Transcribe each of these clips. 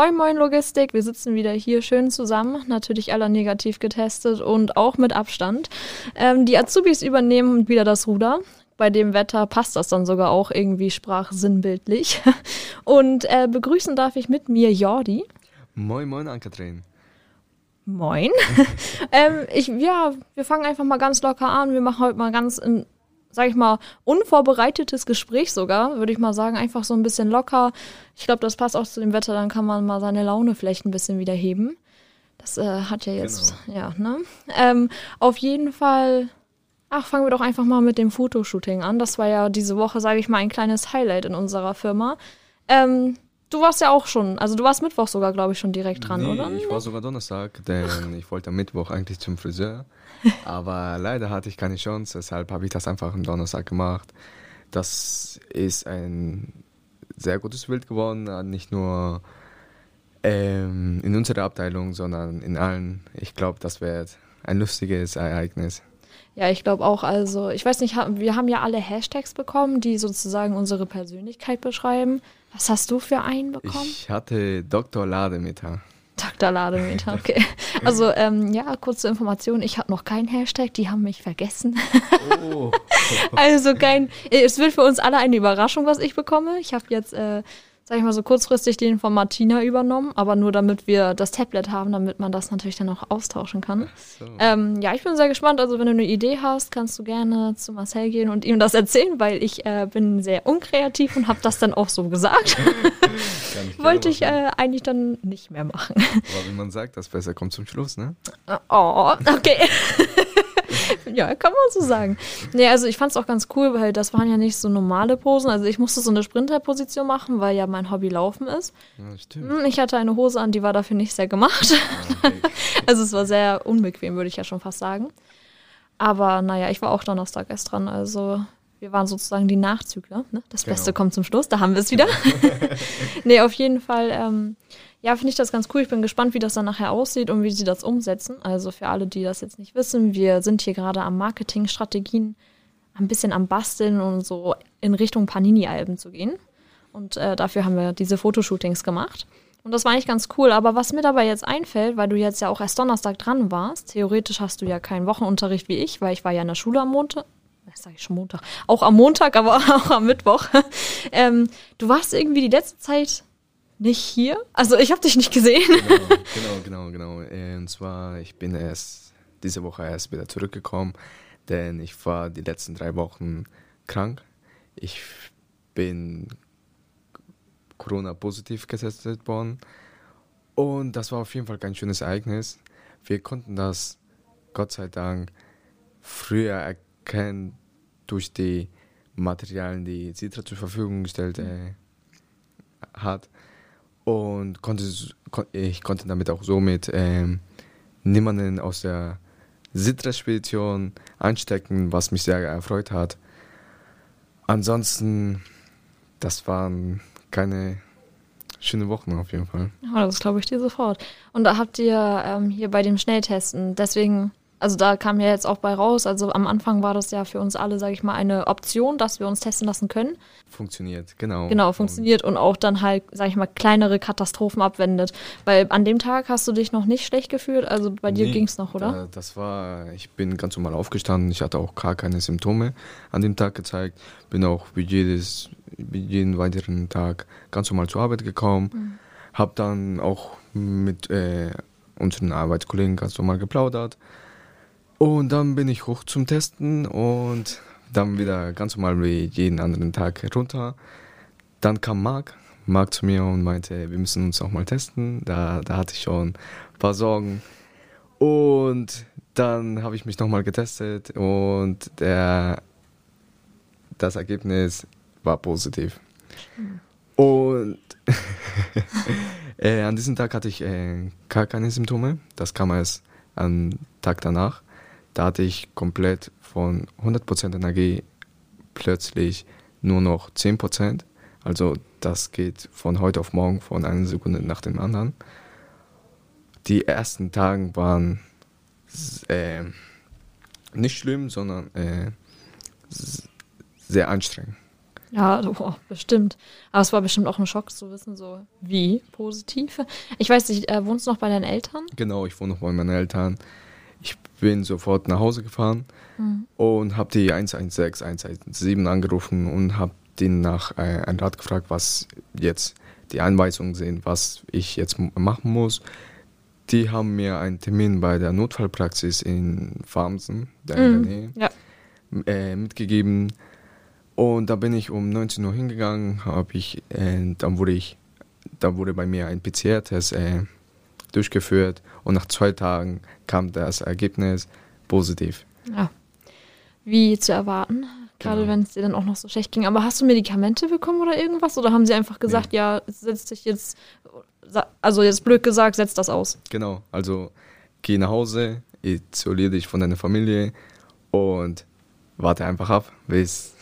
Moin Moin Logistik, wir sitzen wieder hier schön zusammen, natürlich alle negativ getestet und auch mit Abstand. Ähm, die Azubis übernehmen wieder das Ruder. Bei dem Wetter passt das dann sogar auch irgendwie sprachsinnbildlich. Und äh, begrüßen darf ich mit mir Jordi. Moin Moin Ann-Kathrin. Moin. ähm, ich, ja, wir fangen einfach mal ganz locker an. Wir machen heute mal ganz in sag ich mal, unvorbereitetes Gespräch sogar, würde ich mal sagen. Einfach so ein bisschen locker. Ich glaube, das passt auch zu dem Wetter, dann kann man mal seine Laune vielleicht ein bisschen wieder heben. Das äh, hat ja jetzt, genau. ja, ne? Ähm, auf jeden Fall, ach, fangen wir doch einfach mal mit dem Fotoshooting an. Das war ja diese Woche, sage ich mal, ein kleines Highlight in unserer Firma. Ähm, du warst ja auch schon, also du warst Mittwoch sogar, glaube ich, schon direkt dran, nee, oder? Ich war sogar Donnerstag, denn ich wollte am Mittwoch eigentlich zum Friseur. Aber leider hatte ich keine Chance, deshalb habe ich das einfach am Donnerstag gemacht. Das ist ein sehr gutes Bild geworden, nicht nur ähm, in unserer Abteilung, sondern in allen. Ich glaube, das wird ein lustiges Ereignis. Ja, ich glaube auch. Also, ich weiß nicht, wir haben ja alle Hashtags bekommen, die sozusagen unsere Persönlichkeit beschreiben. Was hast du für einen bekommen? Ich hatte Dr. Lademeter. Dr. Lademeter, okay. Also, ähm, ja, kurze Information. Ich habe noch keinen Hashtag, die haben mich vergessen. Oh. also kein, es wird für uns alle eine Überraschung, was ich bekomme. Ich habe jetzt äh, sag ich mal so kurzfristig den von Martina übernommen, aber nur damit wir das Tablet haben, damit man das natürlich dann auch austauschen kann. So. Ähm, ja, ich bin sehr gespannt. Also wenn du eine Idee hast, kannst du gerne zu Marcel gehen und ihm das erzählen, weil ich äh, bin sehr unkreativ und habe das dann auch so gesagt. Wollte ich äh, eigentlich dann nicht mehr machen. Aber wie man sagt, das besser kommt zum Schluss, ne? Oh, okay. Ja, kann man so sagen. Nee, also ich fand es auch ganz cool, weil das waren ja nicht so normale Posen. Also ich musste so eine Sprinterposition machen, weil ja mein Hobby Laufen ist. Ja, stimmt. Hm, ich hatte eine Hose an, die war dafür nicht sehr gemacht. Ah, okay. also es war sehr unbequem, würde ich ja schon fast sagen. Aber naja, ich war auch Donnerstag erst dran, also wir waren sozusagen die Nachzügler. Ne? Das genau. Beste kommt zum Schluss, da haben wir es wieder. nee, auf jeden Fall. Ähm, ja, finde ich das ganz cool. Ich bin gespannt, wie das dann nachher aussieht und wie sie das umsetzen. Also für alle, die das jetzt nicht wissen, wir sind hier gerade am Marketingstrategien ein bisschen am Basteln und so in Richtung Panini-Alben zu gehen. Und äh, dafür haben wir diese Fotoshootings gemacht. Und das war eigentlich ganz cool. Aber was mir dabei jetzt einfällt, weil du jetzt ja auch erst Donnerstag dran warst, theoretisch hast du ja keinen Wochenunterricht wie ich, weil ich war ja in der Schule am Montag. Das sage ich schon Montag. Auch am Montag, aber auch am Mittwoch. ähm, du warst irgendwie die letzte Zeit nicht hier? Also ich habe dich nicht gesehen. Genau, genau, genau, genau. Und zwar, ich bin erst diese Woche erst wieder zurückgekommen, denn ich war die letzten drei Wochen krank. Ich bin Corona-positiv getestet worden. Und das war auf jeden Fall kein schönes Ereignis. Wir konnten das, Gott sei Dank, früher erkennen durch die Materialien, die Citra zur Verfügung gestellt äh, hat und konnte, ich konnte damit auch somit ähm, niemanden aus der Sitra-Spedition anstecken, was mich sehr erfreut hat. Ansonsten, das waren keine schöne Wochen auf jeden Fall. Ja, das glaube ich dir sofort. Und da habt ihr ähm, hier bei dem Schnelltesten, deswegen also da kam ja jetzt auch bei raus, also am Anfang war das ja für uns alle, sage ich mal, eine Option, dass wir uns testen lassen können. Funktioniert, genau. Genau, funktioniert und auch dann halt, sage ich mal, kleinere Katastrophen abwendet. Weil an dem Tag hast du dich noch nicht schlecht gefühlt, also bei dir nee, ging es noch, oder? Da, das war, ich bin ganz normal aufgestanden, ich hatte auch gar keine Symptome an dem Tag gezeigt, bin auch wie, jedes, wie jeden weiteren Tag ganz normal zur Arbeit gekommen, mhm. habe dann auch mit äh, unseren Arbeitskollegen ganz normal geplaudert und dann bin ich hoch zum Testen und dann wieder ganz normal wie jeden anderen Tag runter. Dann kam Marc, Marc zu mir und meinte, wir müssen uns auch mal testen. Da, da hatte ich schon ein paar Sorgen. Und dann habe ich mich nochmal getestet und der, das Ergebnis war positiv. Und äh, an diesem Tag hatte ich äh, gar keine Symptome. Das kam erst am Tag danach. Da hatte ich komplett von 100% Energie plötzlich nur noch 10%. Also das geht von heute auf morgen von einer Sekunde nach dem anderen. Die ersten Tage waren äh, nicht schlimm, sondern äh, sehr anstrengend. Ja, oh, bestimmt. Aber es war bestimmt auch ein Schock zu wissen, so wie positiv. Ich weiß nicht, äh, wohnst du noch bei deinen Eltern? Genau, ich wohne noch bei meinen Eltern. Bin sofort nach Hause gefahren mhm. und habe die 116, 117 angerufen und habe den nach äh, einem Rat gefragt, was jetzt die Anweisungen sind, was ich jetzt machen muss. Die haben mir einen Termin bei der Notfallpraxis in Farmsen, mhm. in der Nähe, ja. äh, mitgegeben. Und da bin ich um 19 Uhr hingegangen, habe ich, äh, dann wurde ich, da wurde bei mir ein PCR-Test äh, durchgeführt und nach zwei Tagen kam das Ergebnis positiv. Ja. Wie zu erwarten, gerade genau. wenn es dir dann auch noch so schlecht ging. Aber hast du Medikamente bekommen oder irgendwas? Oder haben sie einfach gesagt, nee. ja, setz dich jetzt, also jetzt blöd gesagt, setz das aus? Genau, also geh nach Hause, isoliere dich von deiner Familie und warte einfach ab, bis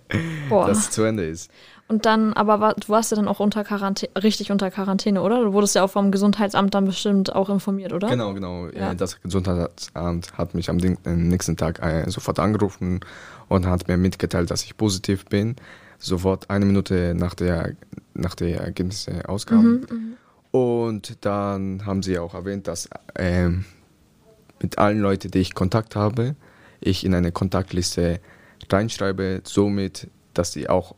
das zu Ende ist. Und dann, aber war, du warst ja dann auch unter Quarantäne, richtig unter Quarantäne, oder? Du wurdest ja auch vom Gesundheitsamt dann bestimmt auch informiert, oder? Genau, genau. Ja. Das Gesundheitsamt hat mich am nächsten Tag äh, sofort angerufen und hat mir mitgeteilt, dass ich positiv bin. Sofort eine Minute nach der, nach der Ergebnisse auskamen. Mhm, mhm. und dann haben sie auch erwähnt, dass äh, mit allen Leuten, die ich Kontakt habe, ich in eine Kontaktliste reinschreibe, somit, dass sie auch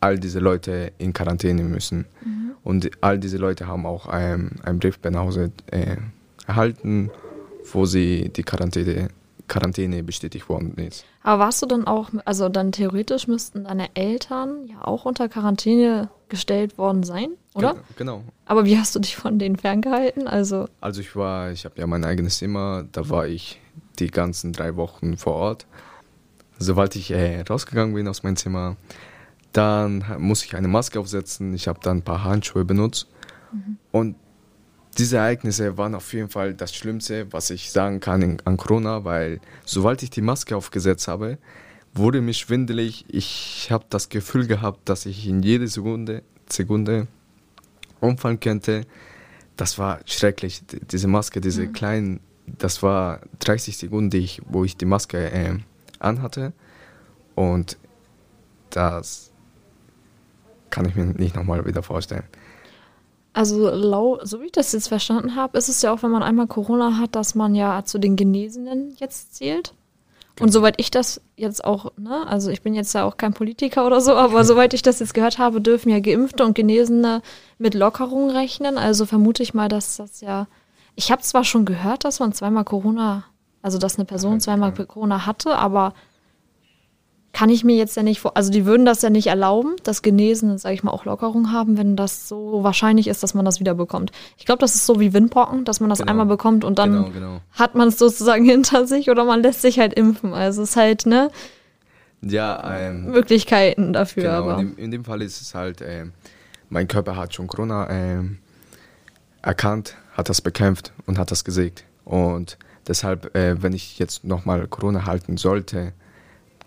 all diese Leute in Quarantäne müssen. Mhm. Und all diese Leute haben auch einen, einen Brief bei Hause äh, erhalten, wo sie die Quarantäne, Quarantäne bestätigt worden ist. Aber warst du dann auch, also dann theoretisch müssten deine Eltern ja auch unter Quarantäne gestellt worden sein, oder? Genau. Aber wie hast du dich von denen ferngehalten? Also, also ich war, ich habe ja mein eigenes Zimmer, da war ich die ganzen drei Wochen vor Ort. Sobald ich äh, rausgegangen bin aus meinem Zimmer, dann muss ich eine Maske aufsetzen. Ich habe dann ein paar Handschuhe benutzt. Mhm. Und diese Ereignisse waren auf jeden Fall das Schlimmste, was ich sagen kann in, an Corona, weil sobald ich die Maske aufgesetzt habe, wurde mir schwindelig. Ich habe das Gefühl gehabt, dass ich in jede Sekunde, Sekunde umfallen könnte. Das war schrecklich. Diese Maske, diese mhm. kleinen, das war 30 Sekunden, ich, wo ich die Maske äh, anhatte. Und das kann ich mir nicht nochmal wieder vorstellen. Also, so wie ich das jetzt verstanden habe, ist es ja auch, wenn man einmal Corona hat, dass man ja zu den Genesenen jetzt zählt. Und genau. soweit ich das jetzt auch, ne, also ich bin jetzt ja auch kein Politiker oder so, aber soweit ich das jetzt gehört habe, dürfen ja Geimpfte und Genesene mit Lockerungen rechnen. Also vermute ich mal, dass das ja. Ich habe zwar schon gehört, dass man zweimal Corona, also dass eine Person zweimal Corona hatte, aber kann ich mir jetzt ja nicht vor, also die würden das ja nicht erlauben, dass Genesene, sage ich mal, auch Lockerung haben, wenn das so wahrscheinlich ist, dass man das wieder bekommt. Ich glaube, das ist so wie Windpocken, dass man das genau. einmal bekommt und dann genau, genau. hat man es sozusagen hinter sich oder man lässt sich halt impfen. Also es ist halt, ne? Ja, ähm, Möglichkeiten dafür. Genau, aber. In, dem, in dem Fall ist es halt, äh, mein Körper hat schon Corona äh, erkannt, hat das bekämpft und hat das gesägt. Und deshalb, äh, wenn ich jetzt nochmal Corona halten sollte,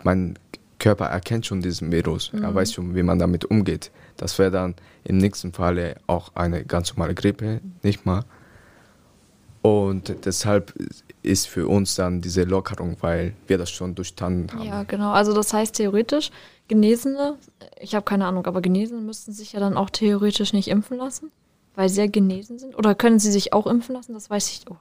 mein Körper erkennt schon diesen Virus, mhm. er weiß schon, wie man damit umgeht. Das wäre dann im nächsten Falle auch eine ganz normale Grippe, nicht mal. Und deshalb ist für uns dann diese Lockerung, weil wir das schon durchstanden haben. Ja, genau. Also das heißt theoretisch, Genesene, ich habe keine Ahnung, aber Genesene müssten sich ja dann auch theoretisch nicht impfen lassen, weil sie ja genesen sind. Oder können sie sich auch impfen lassen? Das weiß ich. Oh,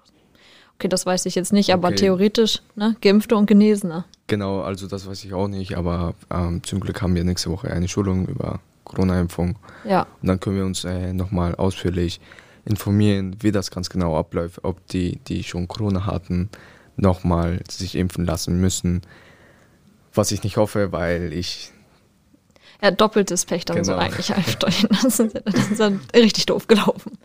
Okay, das weiß ich jetzt nicht, aber okay. theoretisch, ne? Geimpfte und Genesene. Genau, also das weiß ich auch nicht, aber ähm, zum Glück haben wir nächste Woche eine Schulung über Corona-Impfung. Ja. Und dann können wir uns äh, nochmal ausführlich informieren, wie das ganz genau abläuft, ob die, die schon Corona hatten, nochmal sich impfen lassen müssen. Was ich nicht hoffe, weil ich. Ja, doppeltes Pech dann genau. so eigentlich einsteuern. Das ist, das ist dann richtig doof gelaufen.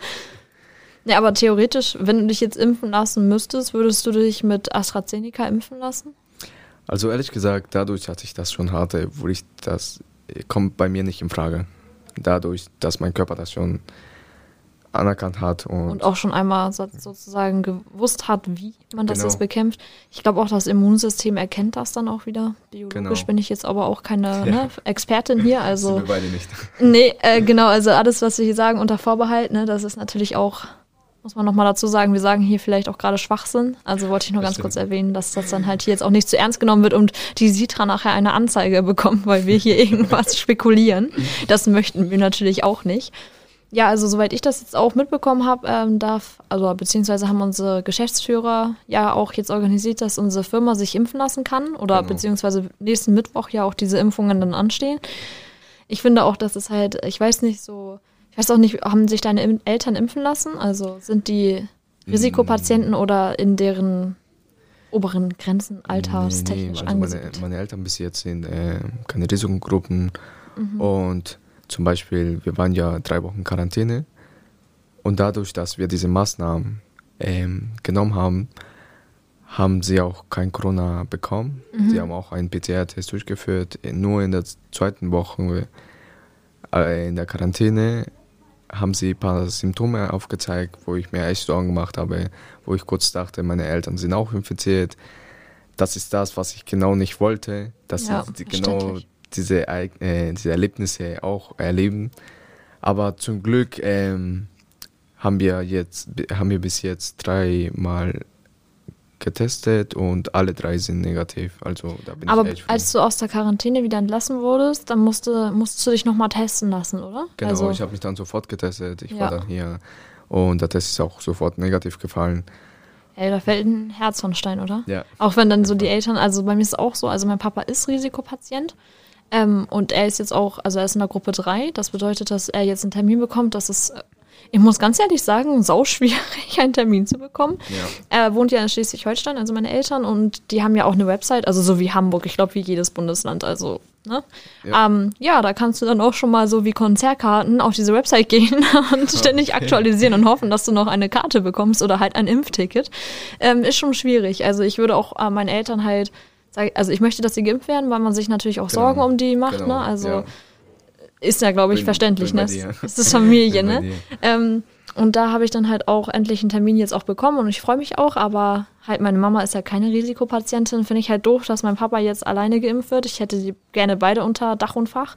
Ja, aber theoretisch, wenn du dich jetzt impfen lassen müsstest, würdest du dich mit AstraZeneca impfen lassen? Also ehrlich gesagt, dadurch, dass ich das schon hatte, wurde ich das kommt bei mir nicht in Frage. Dadurch, dass mein Körper das schon anerkannt hat und, und auch schon einmal sozusagen gewusst hat, wie man das genau. jetzt bekämpft. Ich glaube auch, das Immunsystem erkennt das dann auch wieder. Biologisch genau. bin ich jetzt aber auch keine ja. ne, Expertin hier. Also, Sind wir beide nicht. Nee, äh, genau, also alles, was wir hier sagen, unter Vorbehalt, ne, das ist natürlich auch muss man nochmal dazu sagen, wir sagen hier vielleicht auch gerade Schwachsinn. Also wollte ich nur ganz kurz erwähnen, dass das dann halt hier jetzt auch nicht zu ernst genommen wird und die Sitra nachher eine Anzeige bekommt, weil wir hier irgendwas spekulieren. Das möchten wir natürlich auch nicht. Ja, also soweit ich das jetzt auch mitbekommen habe, ähm, darf, also beziehungsweise haben unsere Geschäftsführer ja auch jetzt organisiert, dass unsere Firma sich impfen lassen kann oder genau. beziehungsweise nächsten Mittwoch ja auch diese Impfungen dann anstehen. Ich finde auch, dass es halt, ich weiß nicht so, ich weiß auch nicht, haben sich deine Eltern impfen lassen? Also sind die Risikopatienten mm. oder in deren oberen Grenzen alterstechnisch nee, nee. Also meine, meine, Eltern bis jetzt sind äh, keine Risikogruppen mhm. und zum Beispiel, wir waren ja drei Wochen Quarantäne und dadurch, dass wir diese Maßnahmen ähm, genommen haben, haben sie auch kein Corona bekommen. Mhm. Sie haben auch einen PCR-Test durchgeführt. Nur in der zweiten Woche äh, in der Quarantäne haben sie ein paar Symptome aufgezeigt, wo ich mir echt Sorgen gemacht habe, wo ich kurz dachte, meine Eltern sind auch infiziert. Das ist das, was ich genau nicht wollte, dass ja, sie genau diese, äh, diese Erlebnisse auch erleben. Aber zum Glück ähm, haben wir jetzt haben wir bis jetzt dreimal getestet und alle drei sind negativ. Also da bin Aber ich echt als du aus der Quarantäne wieder entlassen wurdest, dann musste, musstest du dich nochmal testen lassen, oder? Genau, also, ich habe mich dann sofort getestet. Ich ja. war dann hier und der Test ist auch sofort negativ gefallen. Ey, da fällt ein Herz von Stein, oder? Ja. Auch wenn dann so die Eltern, also bei mir ist es auch so, also mein Papa ist Risikopatient ähm, und er ist jetzt auch, also er ist in der Gruppe 3. Das bedeutet, dass er jetzt einen Termin bekommt. Das ist, ich muss ganz ehrlich sagen, sau schwierig, einen Termin zu bekommen. Ja. Er wohnt ja in Schleswig-Holstein, also meine Eltern, und die haben ja auch eine Website, also so wie Hamburg, ich glaube wie jedes Bundesland. Also, ne? Ja. Ähm, ja, da kannst du dann auch schon mal so wie Konzertkarten auf diese Website gehen und ständig okay. aktualisieren und hoffen, dass du noch eine Karte bekommst oder halt ein Impfticket. Ähm, ist schon schwierig. Also ich würde auch äh, meinen Eltern halt also ich möchte, dass sie geimpft werden, weil man sich natürlich auch genau. Sorgen um die macht, genau. ne? Also ja. Ist ja, glaube ich, bin, verständlich, bin ne? Es ist Familie, ne? Ähm, und da habe ich dann halt auch endlich einen Termin jetzt auch bekommen und ich freue mich auch, aber halt meine Mama ist ja keine Risikopatientin, finde ich halt doof, dass mein Papa jetzt alleine geimpft wird. Ich hätte die gerne beide unter Dach und Fach.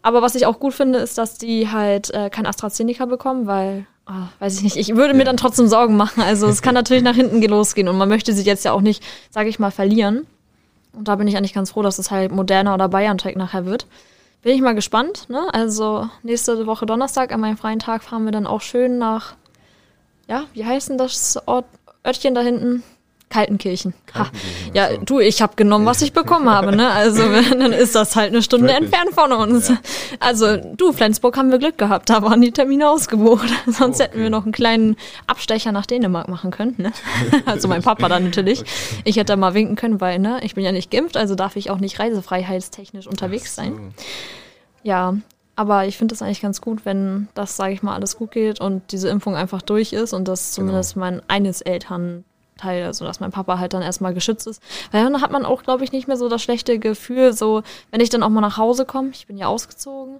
Aber was ich auch gut finde, ist, dass die halt äh, kein AstraZeneca bekommen, weil, oh, weiß ich nicht, ich würde mir dann trotzdem Sorgen machen. Also es kann natürlich nach hinten losgehen und man möchte sie jetzt ja auch nicht, sage ich mal, verlieren. Und da bin ich eigentlich ganz froh, dass es halt Moderna oder BioNTech nachher wird. Bin ich mal gespannt. Ne? Also nächste Woche Donnerstag an meinem freien Tag fahren wir dann auch schön nach, ja, wie heißt denn das Ort, Örtchen da hinten? Kaltenkirchen. Kaltenkirchen ja, du, ich habe genommen, was ich bekommen habe. Ne? Also dann ist das halt eine Stunde entfernt von uns. Ja. Also du, Flensburg haben wir Glück gehabt, da waren die Termine ausgebucht. Sonst okay. hätten wir noch einen kleinen Abstecher nach Dänemark machen können. Ne? Also mein Papa dann natürlich. Ich hätte da mal winken können, weil ne, ich bin ja nicht geimpft, also darf ich auch nicht reisefreiheitstechnisch unterwegs so. sein. Ja, aber ich finde es eigentlich ganz gut, wenn das, sage ich mal, alles gut geht und diese Impfung einfach durch ist und dass genau. zumindest genau. mein eines Eltern Teil, also dass mein Papa halt dann erstmal geschützt ist. Weil dann hat man auch, glaube ich, nicht mehr so das schlechte Gefühl, so, wenn ich dann auch mal nach Hause komme, ich bin ja ausgezogen.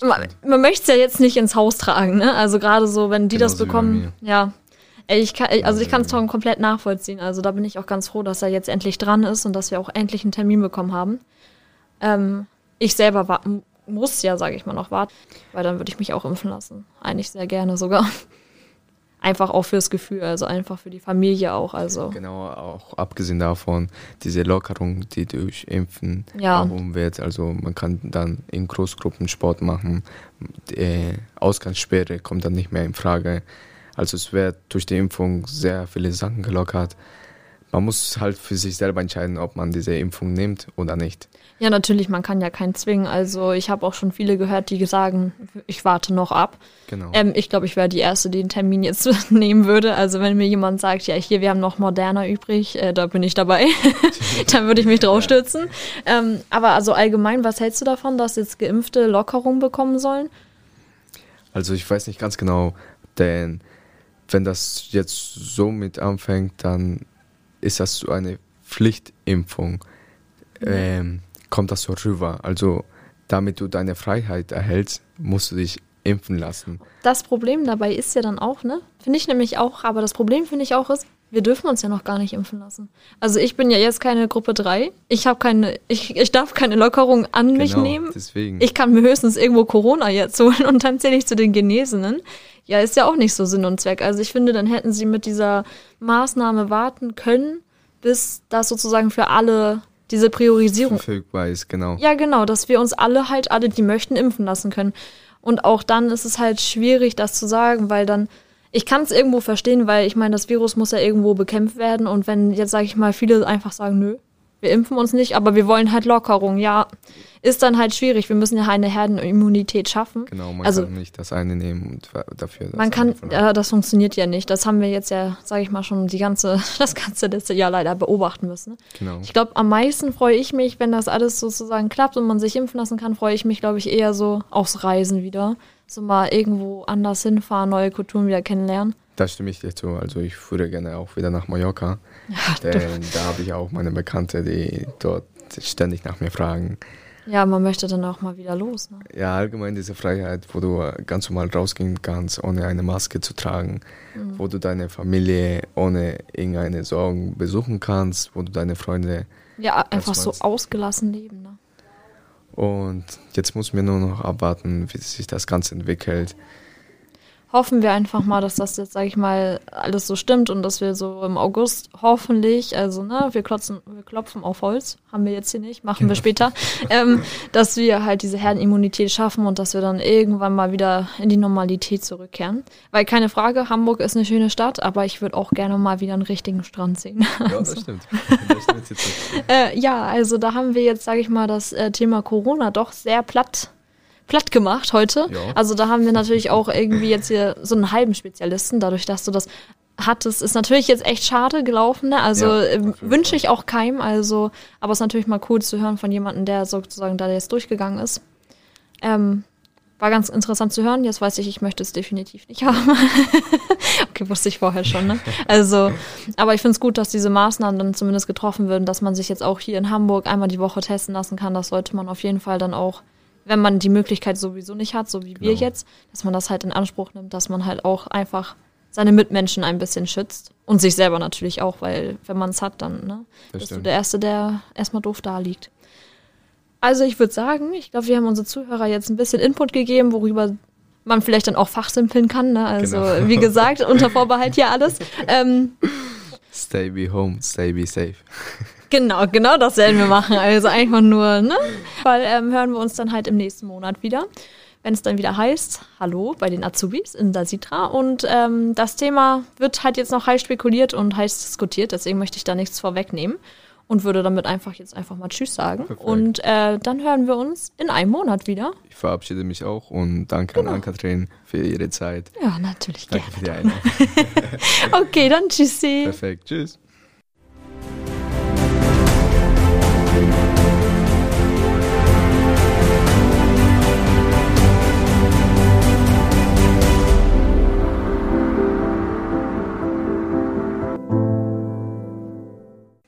Man, man möchte es ja jetzt nicht ins Haus tragen, ne? Also gerade so, wenn die genau das bekommen, ja. Ich kann, also ich kann es komplett nachvollziehen. Also da bin ich auch ganz froh, dass er jetzt endlich dran ist und dass wir auch endlich einen Termin bekommen haben. Ähm, ich selber war, muss ja, sage ich mal, noch warten, weil dann würde ich mich auch impfen lassen. Eigentlich sehr gerne sogar einfach auch fürs Gefühl, also einfach für die Familie auch. Also. Genau, auch abgesehen davon, diese Lockerung, die durch Impfen ja. herum wird. Also man kann dann in Großgruppen Sport machen. Die Ausgangssperre kommt dann nicht mehr in Frage. Also es wird durch die Impfung sehr viele Sachen gelockert man muss halt für sich selber entscheiden, ob man diese Impfung nimmt oder nicht. Ja, natürlich, man kann ja keinen zwingen. Also ich habe auch schon viele gehört, die sagen, ich warte noch ab. Genau. Ähm, ich glaube, ich wäre die Erste, die den Termin jetzt nehmen würde. Also wenn mir jemand sagt, ja, hier, wir haben noch Moderna übrig, äh, da bin ich dabei. Dann würde ich mich drauf stürzen. Ähm, aber also allgemein, was hältst du davon, dass jetzt Geimpfte Lockerung bekommen sollen? Also ich weiß nicht ganz genau, denn wenn das jetzt so mit anfängt, dann ist das so eine Pflichtimpfung. Ähm, kommt das so rüber. Also damit du deine Freiheit erhältst, musst du dich impfen lassen. Das Problem dabei ist ja dann auch, ne? Finde ich nämlich auch, aber das Problem finde ich auch ist, wir dürfen uns ja noch gar nicht impfen lassen. Also ich bin ja jetzt keine Gruppe 3. Ich habe keine, ich, ich darf keine Lockerung an mich Genau, nehmen. deswegen. Ich kann mir höchstens irgendwo Corona jetzt holen und dann zähle ich zu den Genesenen. Ja, ist ja auch nicht so Sinn und Zweck. Also ich finde, dann hätten sie mit dieser Maßnahme warten können, bis das sozusagen für alle diese Priorisierung verfügbar ist, genau. ja, genau, dass wir uns alle halt, alle, die möchten, impfen lassen können. Und auch dann ist es halt schwierig, das zu sagen, weil dann, ich kann es irgendwo verstehen, weil ich meine, das Virus muss ja irgendwo bekämpft werden. Und wenn jetzt, sage ich mal, viele einfach sagen, nö, wir impfen uns nicht, aber wir wollen halt Lockerung, ja, ist dann halt schwierig. Wir müssen ja eine Herdenimmunität schaffen. Genau, man Also- kann nicht das eine nehmen und dafür das Man kann, ja, das funktioniert ja nicht. Das haben wir jetzt ja, sage ich mal, schon die ganze, das ganze letzte Jahr leider beobachten müssen. Genau. Ich glaube, am meisten freue ich mich, wenn das alles sozusagen klappt und man sich impfen lassen kann, freue ich mich, glaube ich, eher so aufs Reisen wieder. So mal irgendwo anders hinfahren, neue Kulturen wieder kennenlernen. Da stimme ich dir zu. Also ich würde gerne auch wieder nach Mallorca. Ja, Denn da habe ich auch meine Bekannte, die dort ständig nach mir fragen. ja, man möchte dann auch mal wieder los. Ne? Ja, allgemein diese Freiheit, wo du ganz normal rausgehen kannst, ohne eine Maske zu tragen, Mhm. wo du deine Familie ohne irgendeine Sorgen besuchen kannst, wo du deine Freunde Ja, einfach so ausgelassen leben. Ne? Und jetzt muss mir nur noch abwarten, wie sich das Ganze entwickelt. Hoffen wir einfach mal, dass das jetzt, sage ich mal, alles so stimmt und dass wir so im August hoffentlich, also ne, wir klopfen, wir klopfen auf Holz, haben wir jetzt hier nicht, machen wir später, ähm, dass wir halt diese Herdenimmunität schaffen und dass wir dann irgendwann mal wieder in die Normalität zurückkehren. Weil keine Frage, Hamburg ist eine schöne Stadt, aber ich würde auch gerne mal wieder einen richtigen Strand sehen. Ja, das stimmt. Das stimmt. Äh, ja, also da haben wir jetzt, sage ich mal, das äh, Thema Corona doch sehr platt, platt gemacht heute. Ja. Also da haben wir natürlich auch irgendwie jetzt hier so einen halben Spezialisten, dadurch, dass du das hattest, ist natürlich jetzt echt schade gelaufen. Ne? Also Ja, ähm, wünsche ich auch keinem. Also, aber es ist natürlich mal cool zu hören von jemandem, der sozusagen da jetzt durchgegangen ist. Ähm, war ganz interessant zu hören. Jetzt weiß ich, ich möchte es definitiv nicht haben. okay, wusste ich vorher schon, ne? Also, aber ich finde es gut, dass diese Maßnahmen dann zumindest getroffen werden, dass man sich jetzt auch hier in Hamburg einmal die Woche testen lassen kann. Das sollte man auf jeden Fall dann auch, wenn man die Möglichkeit sowieso nicht hat, so wie wir Genau. jetzt, dass man das halt in Anspruch nimmt, dass man halt auch einfach seine Mitmenschen ein bisschen schützt. Und sich selber natürlich auch, weil wenn man es hat, dann ne, Das bist du der Erste, der erstmal doof da liegt. Also ich würde sagen, ich glaube, wir haben unsere Zuhörer jetzt ein bisschen Input gegeben, worüber man vielleicht dann auch fachsimpeln kann. Ne? Also Genau. wie gesagt, unter Vorbehalt hier alles. Ähm, Stay be home, stay be safe. Genau, genau das werden wir machen. Also einfach nur, ne? Weil ähm, hören wir uns dann halt im nächsten Monat wieder. Wenn es dann wieder heißt, hallo bei den Azubis in Dasitra. Und ähm, das Thema wird halt jetzt noch heiß spekuliert und heiß diskutiert, deswegen möchte ich da nichts vorwegnehmen und würde damit einfach jetzt einfach mal Tschüss sagen. Perfekt. Und äh, dann hören wir uns in einem Monat wieder. Ich verabschiede mich auch und danke Genau. an Ann-Kathrin für ihre Zeit. Ja, natürlich Danke gerne. für die Einladung. Okay, dann tschüssi. Perfekt. Tschüss.